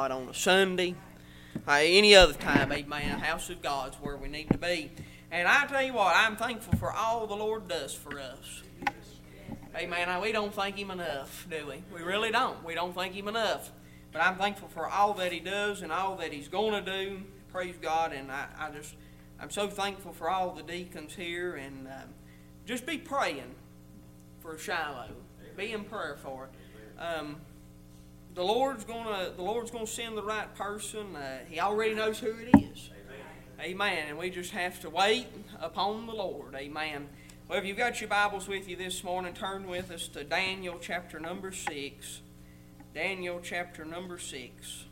on a Sunday, uh, any other time, amen. A house of God's where we need to be. And I tell you what, I'm thankful for all the Lord does for us. Amen. We don't thank Him enough, do we? We really don't. We don't thank Him enough. But I'm thankful for all that He does and all that He's going to do. Praise God. And I, I just, I'm so thankful for all the deacons here. And um, just be praying for Shiloh. Be in prayer for it. Um, the Lord's gonna the Lord's gonna send the right person. Uh, he already knows who it is. Amen. Amen. And we just have to wait upon the Lord. Amen. Well, if you've got your Bibles with you this morning, turn with us to Daniel chapter number six. Daniel chapter number six.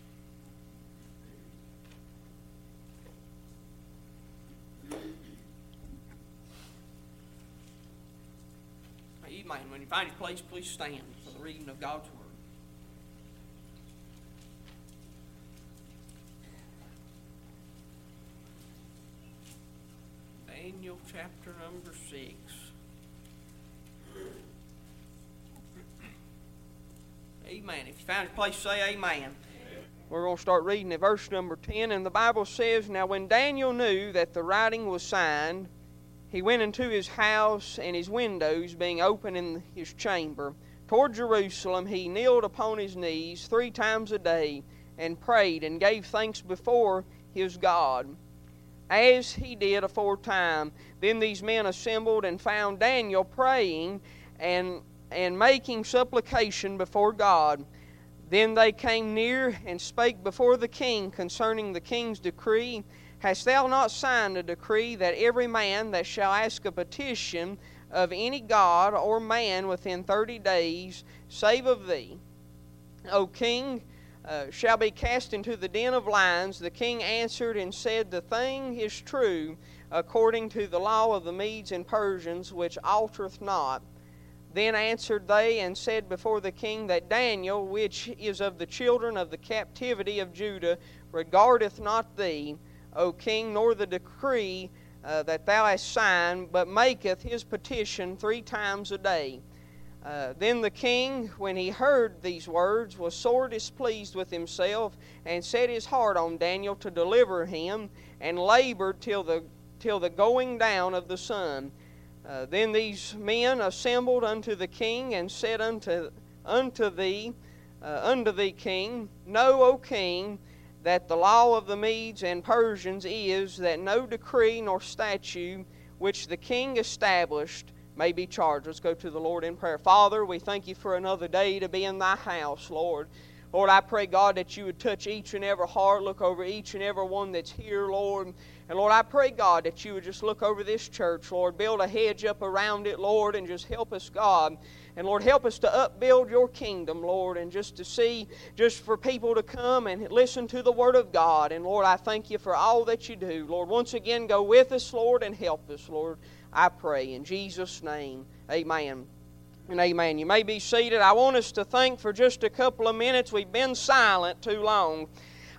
Amen. When you find your place, please stand for the reading of God's Word. Daniel chapter number 6. Amen. If you found a place, say amen. amen. We're going to start reading at verse number 10. And the Bible says Now, when Daniel knew that the writing was signed, he went into his house, and his windows being open in his chamber, toward Jerusalem, he kneeled upon his knees three times a day and prayed and gave thanks before his God as he did aforetime. Then these men assembled and found Daniel praying and, and making supplication before God. Then they came near and spake before the king concerning the king's decree. Hast thou not signed a decree that every man that shall ask a petition of any god or man within thirty days, save of thee? O king, uh, shall be cast into the den of lions. The king answered and said, The thing is true, according to the law of the Medes and Persians, which altereth not. Then answered they and said before the king that Daniel, which is of the children of the captivity of Judah, regardeth not thee, O king, nor the decree uh, that thou hast signed, but maketh his petition three times a day. Uh, then the king, when he heard these words, was sore displeased with himself, and set his heart on Daniel to deliver him, and labored till the till the going down of the sun. Uh, then these men assembled unto the king, and said unto unto thee, uh, unto thee, king, know, O king, that the law of the Medes and Persians is that no decree nor statute which the king established may be charged. Let's go to the Lord in prayer. Father, we thank you for another day to be in thy house, Lord. Lord, I pray, God, that you would touch each and every heart, look over each and every one that's here, Lord. And Lord, I pray, God, that you would just look over this church, Lord. Build a hedge up around it, Lord, and just help us, God. And Lord, help us to upbuild your kingdom, Lord, and just to see, just for people to come and listen to the Word of God. And Lord, I thank you for all that you do. Lord, once again, go with us, Lord, and help us, Lord. I pray. In Jesus' name, amen. And amen. You may be seated. I want us to think for just a couple of minutes. We've been silent too long.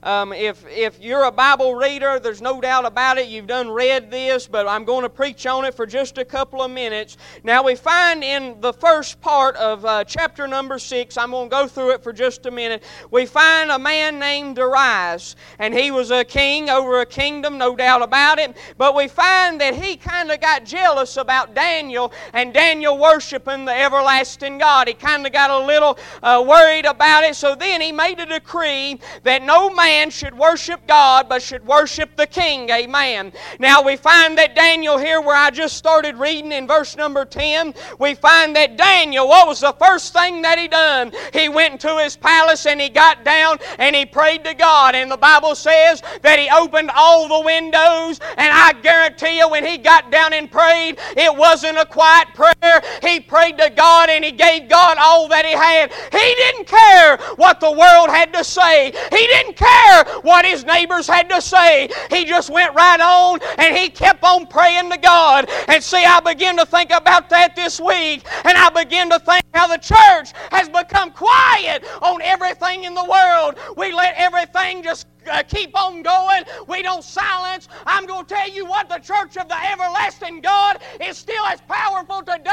Um, if, if you're a Bible reader, there's no doubt about it, you've done read this, but I'm going to preach on it for just a couple of minutes. Now, we find in the first part of uh, chapter number 6, I'm going to go through it for just a minute, we find a man named Darius, and he was a king over a kingdom, no doubt about it, but we find that he kind of got jealous about Daniel and Daniel worshiping the everlasting God. He kind of got a little uh, worried about it, so then he made a decree that no man man should worship God, but should worship the king. Amen. Now we find that Daniel here, where I just started reading in verse number 10, we find that Daniel, what was the first thing that he done? He went into his palace and he got down and he prayed to God. And the Bible says that he opened all the windows. And I guarantee you, when he got down and prayed, it wasn't a quiet prayer. He prayed to God and he gave God all that he had. He didn't care what the world had to say. He didn't care care what his neighbors had to say. He just went right on and he kept on praying to God. And see, I begin to think about that this week, and I begin to think how the church has become quiet on everything in the world. We let everything just uh, keep on going. We don't silence. I'm going to tell you what the church of the everlasting God is still as powerful today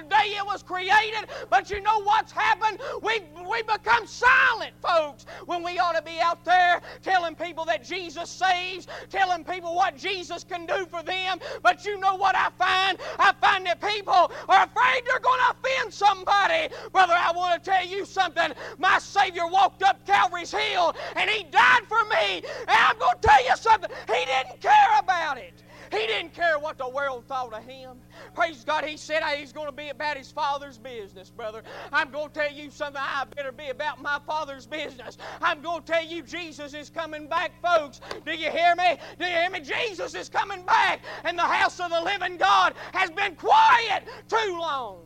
the day it was created. But you know what's happened? We, we become silent, folks, when we ought to be out there telling people that Jesus saves, telling people what Jesus can do for them. But you know what I find? I find that people are afraid they're going to offend somebody. Brother, I want to tell you something. My Savior walked up Calvary's Hill and He died for me. And I'm going to tell you something. He didn't care about it. He didn't care what the world thought of him. Praise God, he said he's going to be about his father's business, brother. I'm going to tell you something. I better be about my father's business. I'm going to tell you Jesus is coming back, folks. Do you hear me? Do you hear me? Jesus is coming back, and the house of the living God has been quiet too long.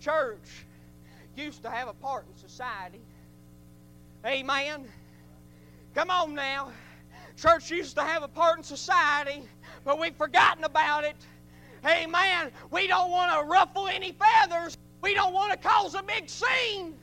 Church used to have a part in society. Amen. Come on now. Church used to have a part in society, but we've forgotten about it. Amen. We don't want to ruffle any feathers. We don't want to cause a big scene.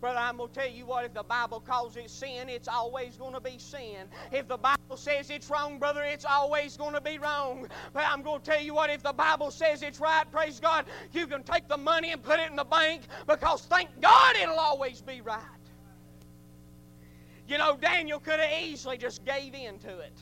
Brother, I'm going to tell you what, if the Bible calls it sin, it's always going to be sin. If the Bible says it's wrong, brother, it's always going to be wrong. But I'm going to tell you what, if the Bible says it's right, praise God, you can take the money and put it in the bank because thank God it'll always be right. You know, Daniel could have easily just gave in to it.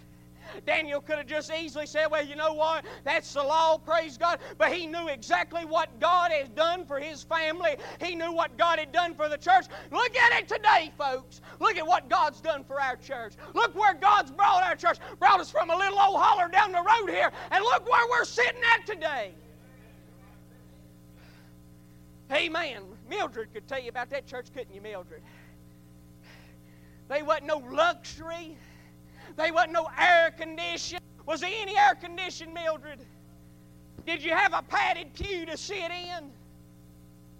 Daniel could have just easily said, Well, you know what? That's the law, praise God. But he knew exactly what God had done for his family. He knew what God had done for the church. Look at it today, folks. Look at what God's done for our church. Look where God's brought our church. Brought us from a little old holler down the road here. And look where we're sitting at today. Amen. Mildred could tell you about that church, couldn't you, Mildred? They wasn't no luxury. They wasn't no air condition. Was there any air condition, Mildred? Did you have a padded pew to sit in?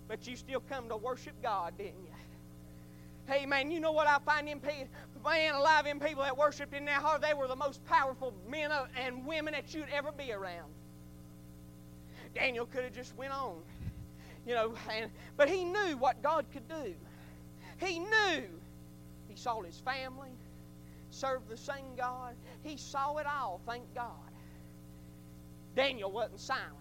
But you still come to worship God, didn't you? Hey, man, you know what I find them people, man, alive them people that worshiped in that heart, they were the most powerful men uh, and women that you'd ever be around. Daniel could have just went on, you know, and, but he knew what God could do. He knew saw his family, served the same God. He saw it all, thank God. Daniel wasn't silent.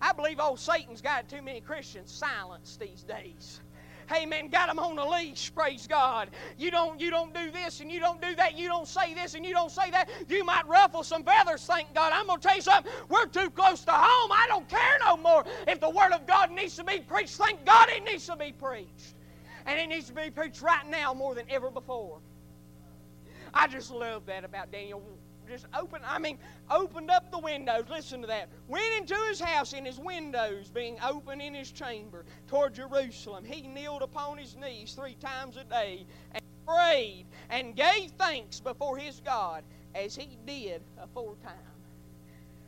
I believe old Satan's got too many Christians silenced these days. Hey man, got them on a leash, praise God. You don't you don't do this and you don't do that, you don't say this and you don't say that. You might ruffle some feathers, thank God. I'm gonna tell you something, we're too close to home. I don't care no more. If the word of God needs to be preached, thank God it needs to be preached. And it needs to be preached right now more than ever before. I just love that about Daniel. Just open, I mean, opened up the windows. Listen to that. Went into his house in his windows being open in his chamber toward Jerusalem. He kneeled upon his knees three times a day and prayed and gave thanks before his God as he did aforetime.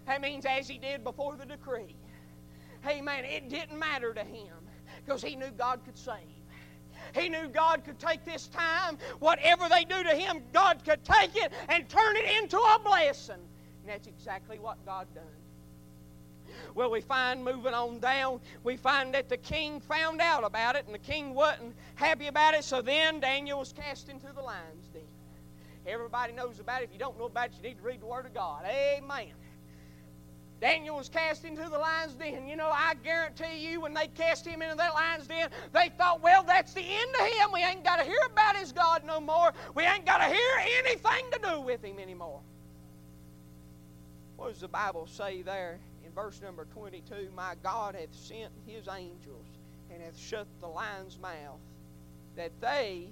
That means as he did before the decree. Hey, man, it didn't matter to him because he knew God could save. He knew God could take this time, whatever they do to him, God could take it and turn it into a blessing. And that's exactly what God done. Well, we find moving on down, we find that the king found out about it, and the king wasn't happy about it, so then Daniel was cast into the lion's den. Everybody knows about it. If you don't know about it, you need to read the Word of God. Amen. Daniel was cast into the lion's den. You know, I guarantee you, when they cast him into that lion's den, they thought, well, that's the end of him. We ain't got to hear about his God no more. We ain't got to hear anything to do with him anymore. What does the Bible say there in verse number 22? My God hath sent his angels and hath shut the lion's mouth, that they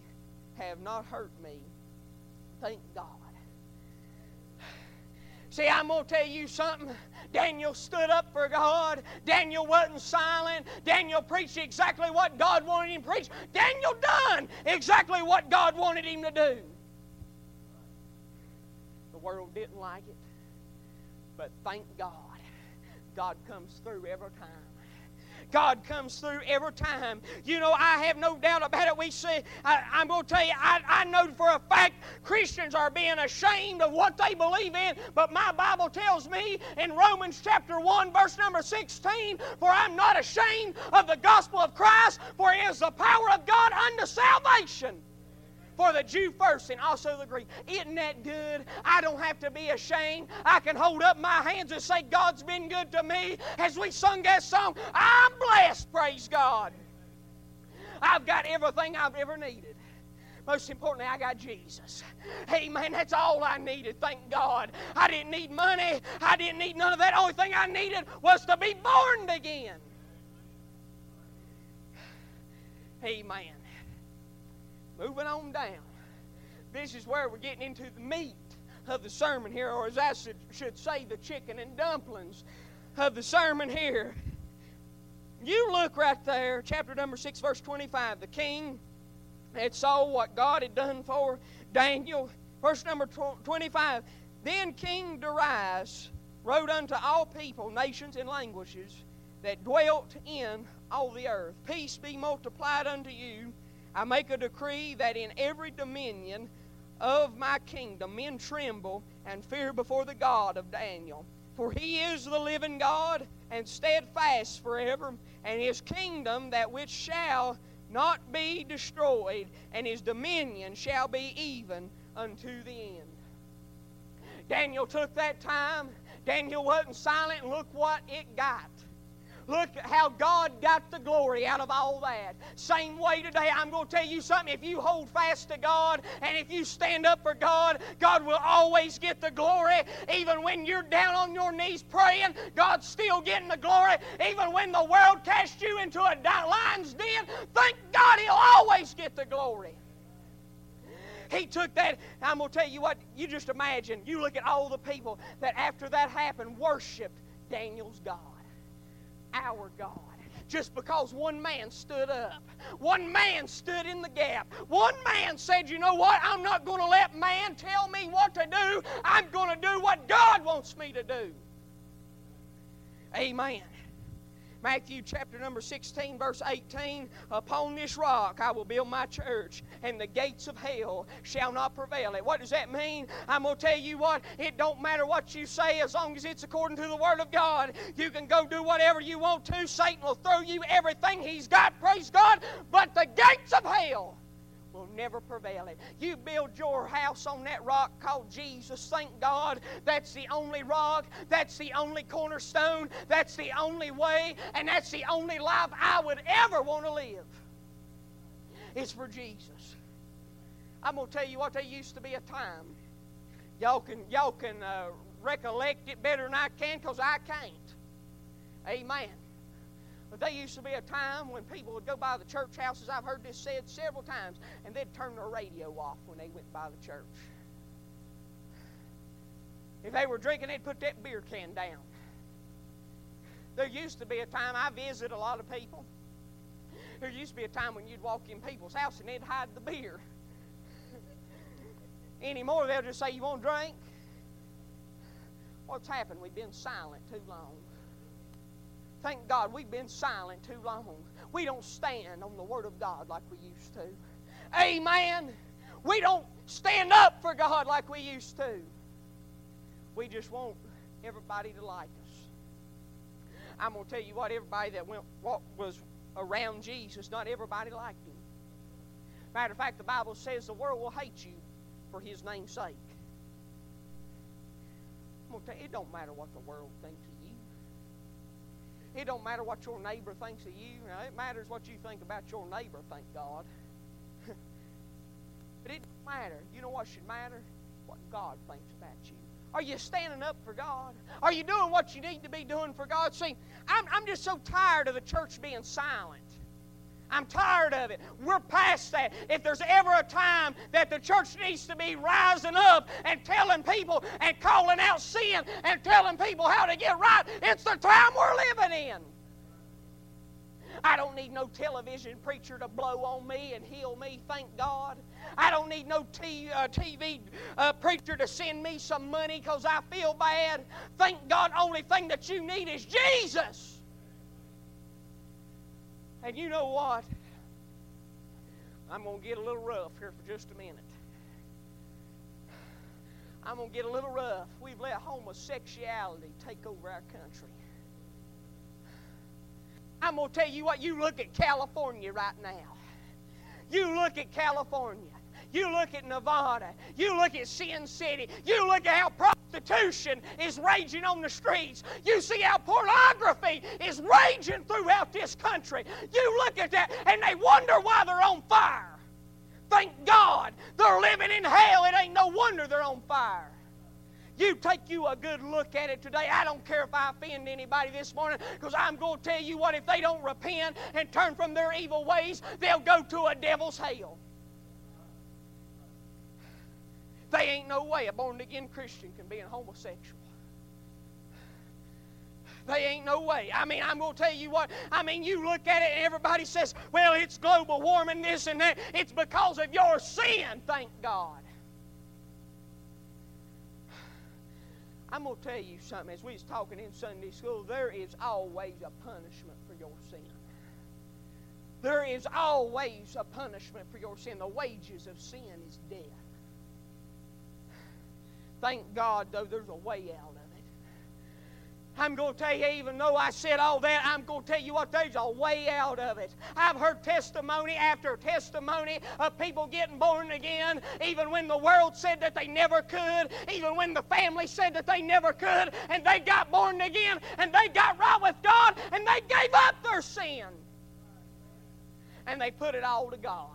have not hurt me. Thank God. See, I'm going to tell you something. Daniel stood up for God. Daniel wasn't silent. Daniel preached exactly what God wanted him to preach. Daniel done exactly what God wanted him to do. The world didn't like it, but thank God, God comes through every time. God comes through every time. You know, I have no doubt about it. We see, I, am going to tell you, I, I know for a fact Christians are being ashamed of what they believe in, but my Bible tells me in Romans chapter 1, verse number 16, for I'm not ashamed of the gospel of Christ, for it is the power of God unto salvation for the Jew first and also the Greek. Isn't that good? I don't have to be ashamed. I can hold up my hands and say, God's been good to me. As we sung that song, I'm blessed, praise God. I've got everything I've ever needed. Most importantly, I got Jesus. Hey, man, that's all I needed, thank God. I didn't need money. I didn't need none of that. Only thing I needed was to be born again. Amen. Moving on down. This is where we're getting into the meat of the sermon here, or as I should, say, the chicken and dumplings of the sermon here. You look right there, chapter number 6, verse 25. The king had saw what God had done for Daniel. Verse number 25. Then King Darius wrote unto all people, nations, and languages that dwelt in all the earth Peace be multiplied unto you I make a decree that in every dominion of my kingdom men tremble and fear before the God of Daniel. For he is the living God and steadfast forever, and his kingdom that which shall not be destroyed, and his dominion shall be even unto the end. Daniel took that time. Daniel wasn't silent, and look what it got. Look how God got the glory out of all that. Same way today, I'm going to tell you something. If you hold fast to God and if you stand up for God, God will always get the glory. Even when you're down on your knees praying, God's still getting the glory. Even when the world casts you into a lion's den, thank God He'll always get the glory. He took that. I'm going to tell you what, you just imagine. You look at all the people that after that happened worshiped Daniel's God our God. Just because one man stood up, one man stood in the gap, one man said, You know what? I'm not going to let man tell me what to do. I'm going to do what God wants me to do. Amen. Matthew chapter number 16, verse 18 Upon this rock I will build my church, and the gates of hell shall not prevail it. What does that mean? I'm going to tell you what, it don't matter what you say as long as it's according to the Word of God. You can go do whatever you want to. Satan will throw you everything he's got, praise God, but the gates of hell will never prevail it. You build your house on that rock called Jesus. Thank God that's the only rock, that's the only cornerstone, that's the only way, and that's the only life I would ever want to live. It's for Jesus. I'm going to tell you what, there used to be a time. Y'all can, y'all can uh, recollect it better than I can because I can't. Amen. But there used to be a time when people would go by the church houses, I've heard this said several times, and they'd turn their radio off when they went by the church. If they were drinking, they'd put that beer can down. There used to be a time, I visit a lot of people. There used to be a time when you'd walk in people's house and they'd hide the beer. Anymore, they'll just say, You want a drink? What's happened? We've been silent too long. Thank God we've been silent too long. We don't stand on the Word of God like we used to. Amen. We don't stand up for God like we used to. We just want everybody to like us. I'm going to tell you what, everybody that went, what was around Jesus, not everybody liked him. Matter of fact, the Bible says the world will hate you for his name's sake. I'm going to tell you, it don't matter what the world thinks. It don't matter what your neighbor thinks of you. Now, it matters what you think about your neighbor, thank God. but it don't matter. You know what should matter? What God thinks about you. Are you standing up for God? Are you doing what you need to be doing for God? See, I'm, I'm just so tired of the church being silent. I'm tired of it. We're past that. If there's ever a time that the church needs to be rising up and telling people and calling out sin and telling people how to get right, it's the time we're living in. I don't need no television preacher to blow on me and heal me, thank God. I don't need no t- uh, TV uh, preacher to send me some money because I feel bad. Thank God, only thing that you need is Jesus. And you know what? I'm going to get a little rough here for just a minute. I'm going to get a little rough. We've let homosexuality take over our country. I'm going to tell you what, you look at California right now. You look at California. You look at Nevada. You look at Sin City. You look at how prostitution is raging on the streets. You see how pornography is raging throughout this country. You look at that and they wonder why they're on fire. Thank God they're living in hell. It ain't no wonder they're on fire. You take you a good look at it today. I don't care if I offend anybody this morning because I'm going to tell you what, if they don't repent and turn from their evil ways, they'll go to a devil's hell. They ain't no way a born again Christian can be a homosexual. They ain't no way. I mean, I'm going to tell you what. I mean, you look at it and everybody says, well, it's global warming, this and that. It's because of your sin, thank God. I'm going to tell you something. As we was talking in Sunday school, there is always a punishment for your sin. There is always a punishment for your sin. The wages of sin is death. Thank God, though, there's a way out of it. I'm going to tell you, even though I said all that, I'm going to tell you what, there's a way out of it. I've heard testimony after testimony of people getting born again, even when the world said that they never could, even when the family said that they never could, and they got born again, and they got right with God, and they gave up their sin. And they put it all to God.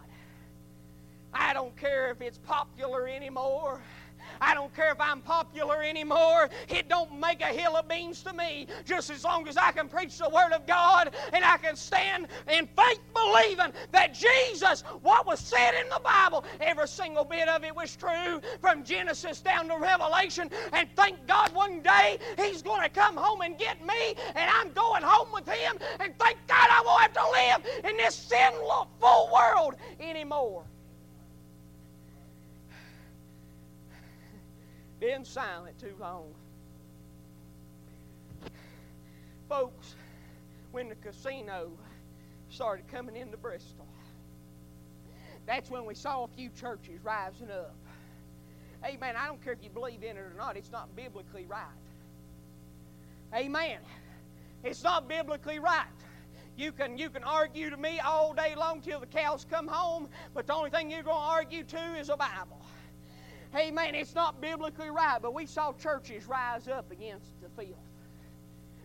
I don't care if it's popular anymore. I don't care if I'm popular anymore. It don't make a hill of beans to me. Just as long as I can preach the Word of God and I can stand in faith believing that Jesus, what was said in the Bible, every single bit of it was true from Genesis down to Revelation. And thank God one day He's going to come home and get me, and I'm going home with Him. And thank God I won't have to live in this sinful world anymore. Been silent too long. Folks, when the casino started coming into Bristol, that's when we saw a few churches rising up. Amen. I don't care if you believe in it or not, it's not biblically right. Amen. It's not biblically right. You can, you can argue to me all day long till the cows come home, but the only thing you're going to argue to is a Bible. Amen. It's not biblically right, but we saw churches rise up against the filth.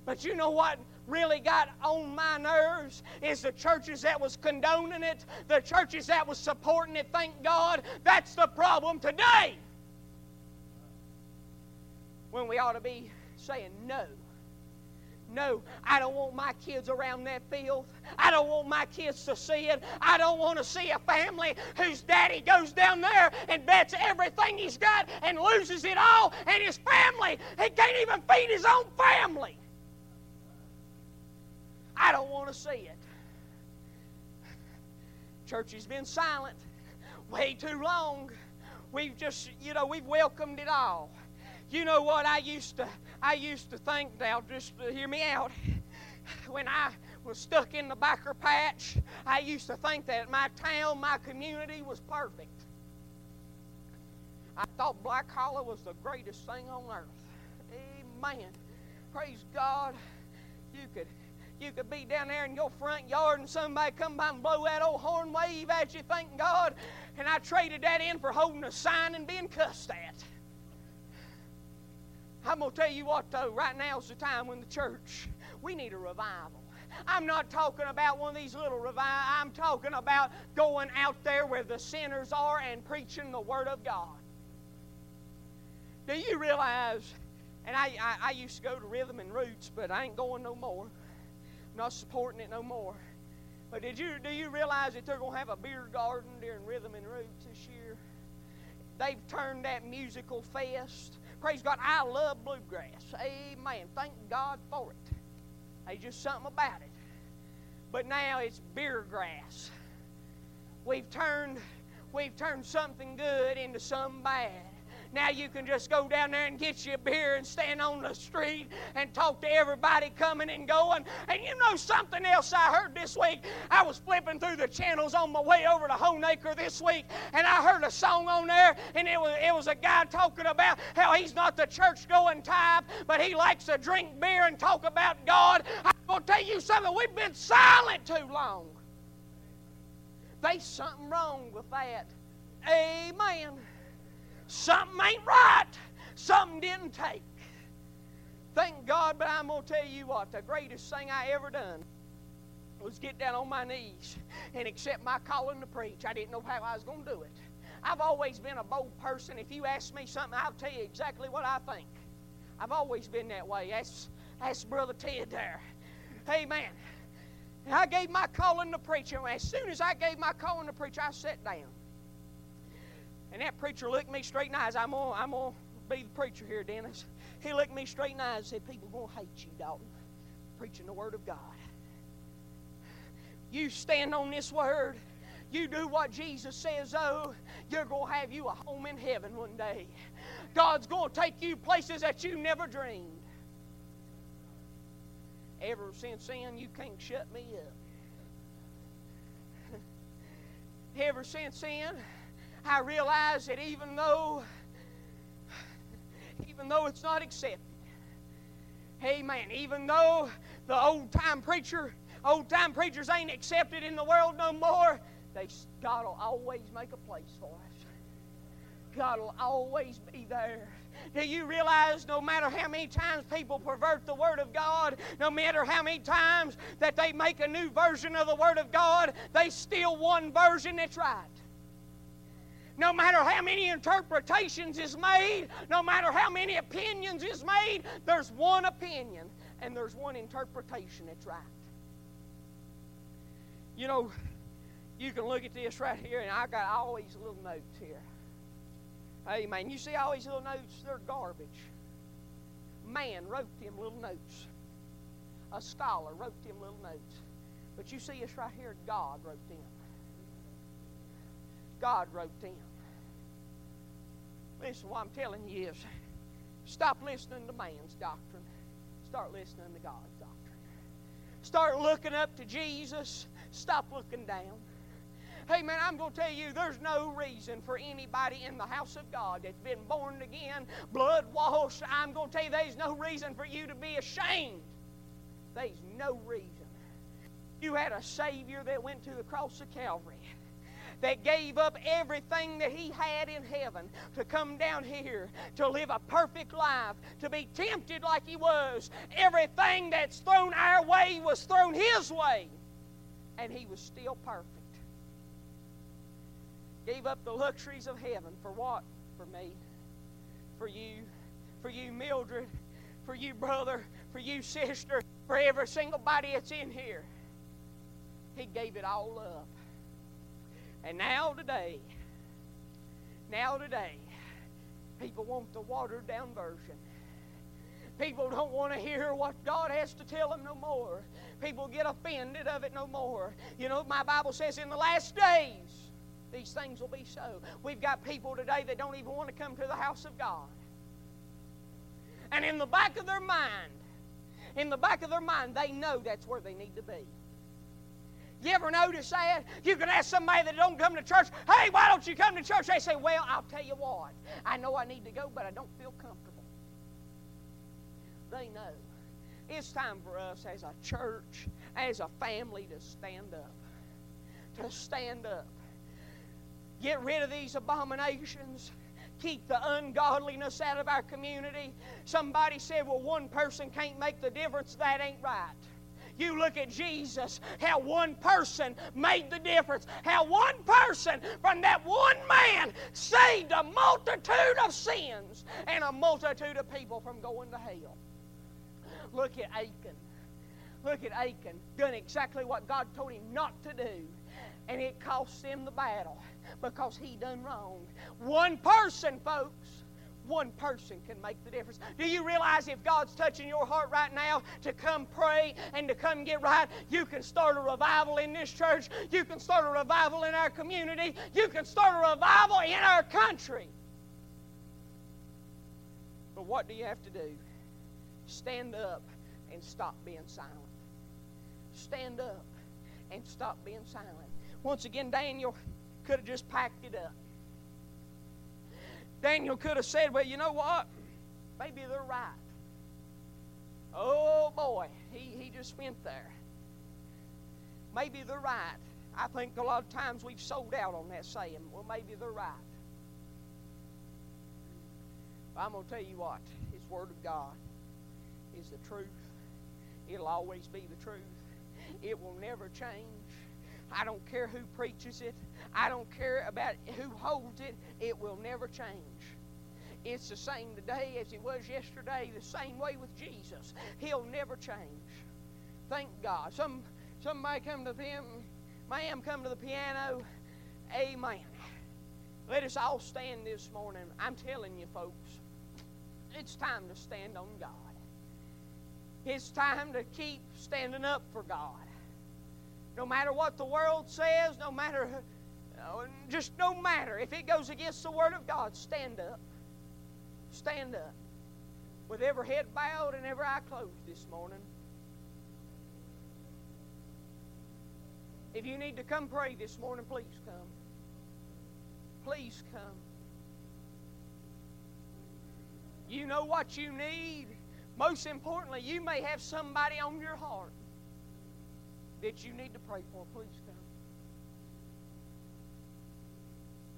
But you know what really got on my nerves is the churches that was condoning it, the churches that was supporting it. Thank God, that's the problem today. When we ought to be saying no no, I don't want my kids around that field. I don't want my kids to see it. I don't want to see a family whose daddy goes down there and bets everything he's got and loses it all, and his family, he can't even feed his own family. I don't want to see it. Church has been silent way too long. We've just, you know, we've welcomed it all. You know what I used to I used to think now just hear me out when I was stuck in the backer patch, I used to think that my town, my community was perfect. I thought Black Hollow was the greatest thing on earth. Amen. Praise God. You could you could be down there in your front yard and somebody come by and blow that old horn wave at you, thank God. And I traded that in for holding a sign and being cussed at. I'm going to tell you what, though, right now is the time when the church, we need a revival. I'm not talking about one of these little revivals. I'm talking about going out there where the sinners are and preaching the Word of God. Do you realize, and I, I, I used to go to Rhythm and Roots, but I ain't going no more. I'm not supporting it no more. But did you do you realize that they're going to have a beer garden during Rhythm and Roots this year? They've turned that musical fest Praise God. I love bluegrass. Amen. Thank God for it. There's just something about it. But now it's beer grass. We've turned we've turned something good into some bad. Now you can just go down there and get you a beer and stand on the street and talk to everybody coming and going. And you know something else I heard this week? I was flipping through the channels on my way over to Honaker this week, and I heard a song on there, and it was it was a guy talking about how he's not the church going type, but he likes to drink beer and talk about God. I'm gonna tell you something, we've been silent too long. There's something wrong with that. Amen. Something ain't right. Something didn't take. Thank God, but I'm going to tell you what, the greatest thing I ever done was get down on my knees and accept my calling to preach. I didn't know how I was going to do it. I've always been a bold person. If you ask me something, I'll tell you exactly what I think. I've always been that way. Ask, ask Brother Ted there. Amen. I gave my calling to preach. And as soon as I gave my calling to preach, I sat down. And that preacher looked me straight in the eyes. I'm going I'm to be the preacher here, Dennis. He looked me straight in the eyes and said, People are going to hate you, Dalton, preaching the Word of God. You stand on this Word. You do what Jesus says, oh, you're going to have you a home in heaven one day. God's going to take you places that you never dreamed. Ever since then, you can't shut me up. Ever since then, I realize that even though even though it's not accepted, amen, even though the old time preacher, old time preachers ain't accepted in the world no more, they, God will always make a place for us. God will always be there. Do you realize no matter how many times people pervert the Word of God, no matter how many times that they make a new version of the Word of God, they still one version that's right. No matter how many interpretations is made, no matter how many opinions is made, there's one opinion and there's one interpretation that's right. You know, you can look at this right here, and I got all these little notes here. Hey, man, You see all these little notes? They're garbage. Man wrote them little notes. A scholar wrote them little notes. But you see this right here, God wrote them. God wrote them. Listen, what I'm telling you is stop listening to man's doctrine. Start listening to God's doctrine. Start looking up to Jesus. Stop looking down. Hey, man, I'm going to tell you, there's no reason for anybody in the house of God that's been born again, blood washed. I'm going to tell you, there's no reason for you to be ashamed. There's no reason. You had a Savior that went to the cross of Calvary that gave up everything that he had in heaven to come down here to live a perfect life, to be tempted like he was. Everything that's thrown our way was thrown his way, and he was still perfect. Gave up the luxuries of heaven for what? For me, for you, for you, Mildred, for you, brother, for you, sister, for every single body that's in here. He gave it all up. And now today, now today, people want the watered down version. People don't want to hear what God has to tell them no more. People get offended of it no more. You know, my Bible says in the last days, these things will be so. We've got people today that don't even want to come to the house of God. And in the back of their mind, in the back of their mind, they know that's where they need to be. You ever notice that? You can ask somebody that don't come to church, hey, why don't you come to church? They say, well, I'll tell you what. I know I need to go, but I don't feel comfortable. They know. It's time for us as a church, as a family, to stand up. To stand up. Get rid of these abominations keep the ungodliness out of our community. Somebody said, well, one person can't make the difference. That ain't right. You look at Jesus, how one person made the difference. How one person from that one man saved a multitude of sins and a multitude of people from going to hell. Look at Achan. Look at Achan doing exactly what God told him not to do. And it cost him the battle because he done wrong. One person, folks one person can make the difference. Do you realize if God's touching your heart right now to come pray and to come get right, you can start a revival in this church. You can start a revival in our community. You can start a revival in our country. But what do you have to do? Stand up and stop being silent. Stand up and stop being silent. Once again, Daniel could have just packed it up. Daniel could have said, Well, you know what? Maybe they're right. Oh boy, he, he just went there. Maybe they're right. I think a lot of times we've sold out on that saying. Well, maybe they're right. But I'm going to tell you what, His Word of God is the truth. It'll always be the truth. It will never change. I don't care who preaches it. I don't care about who holds it. It will never change. It's the same today as it was yesterday, the same way with Jesus. He'll never change. Thank God. Some somebody come to them, ma'am, come to the piano. Amen. Let us all stand this morning. I'm telling you, folks, it's time to stand on God. It's time to keep standing up for God. No matter what the world says, no matter, uh, just no matter. If it goes against the Word of God, stand up. Stand up. With every head bowed and every eye closed this morning. If you need to come pray this morning, please come. Please come. You know what you need. Most importantly, you may have somebody on your heart that you need to pray for. Please.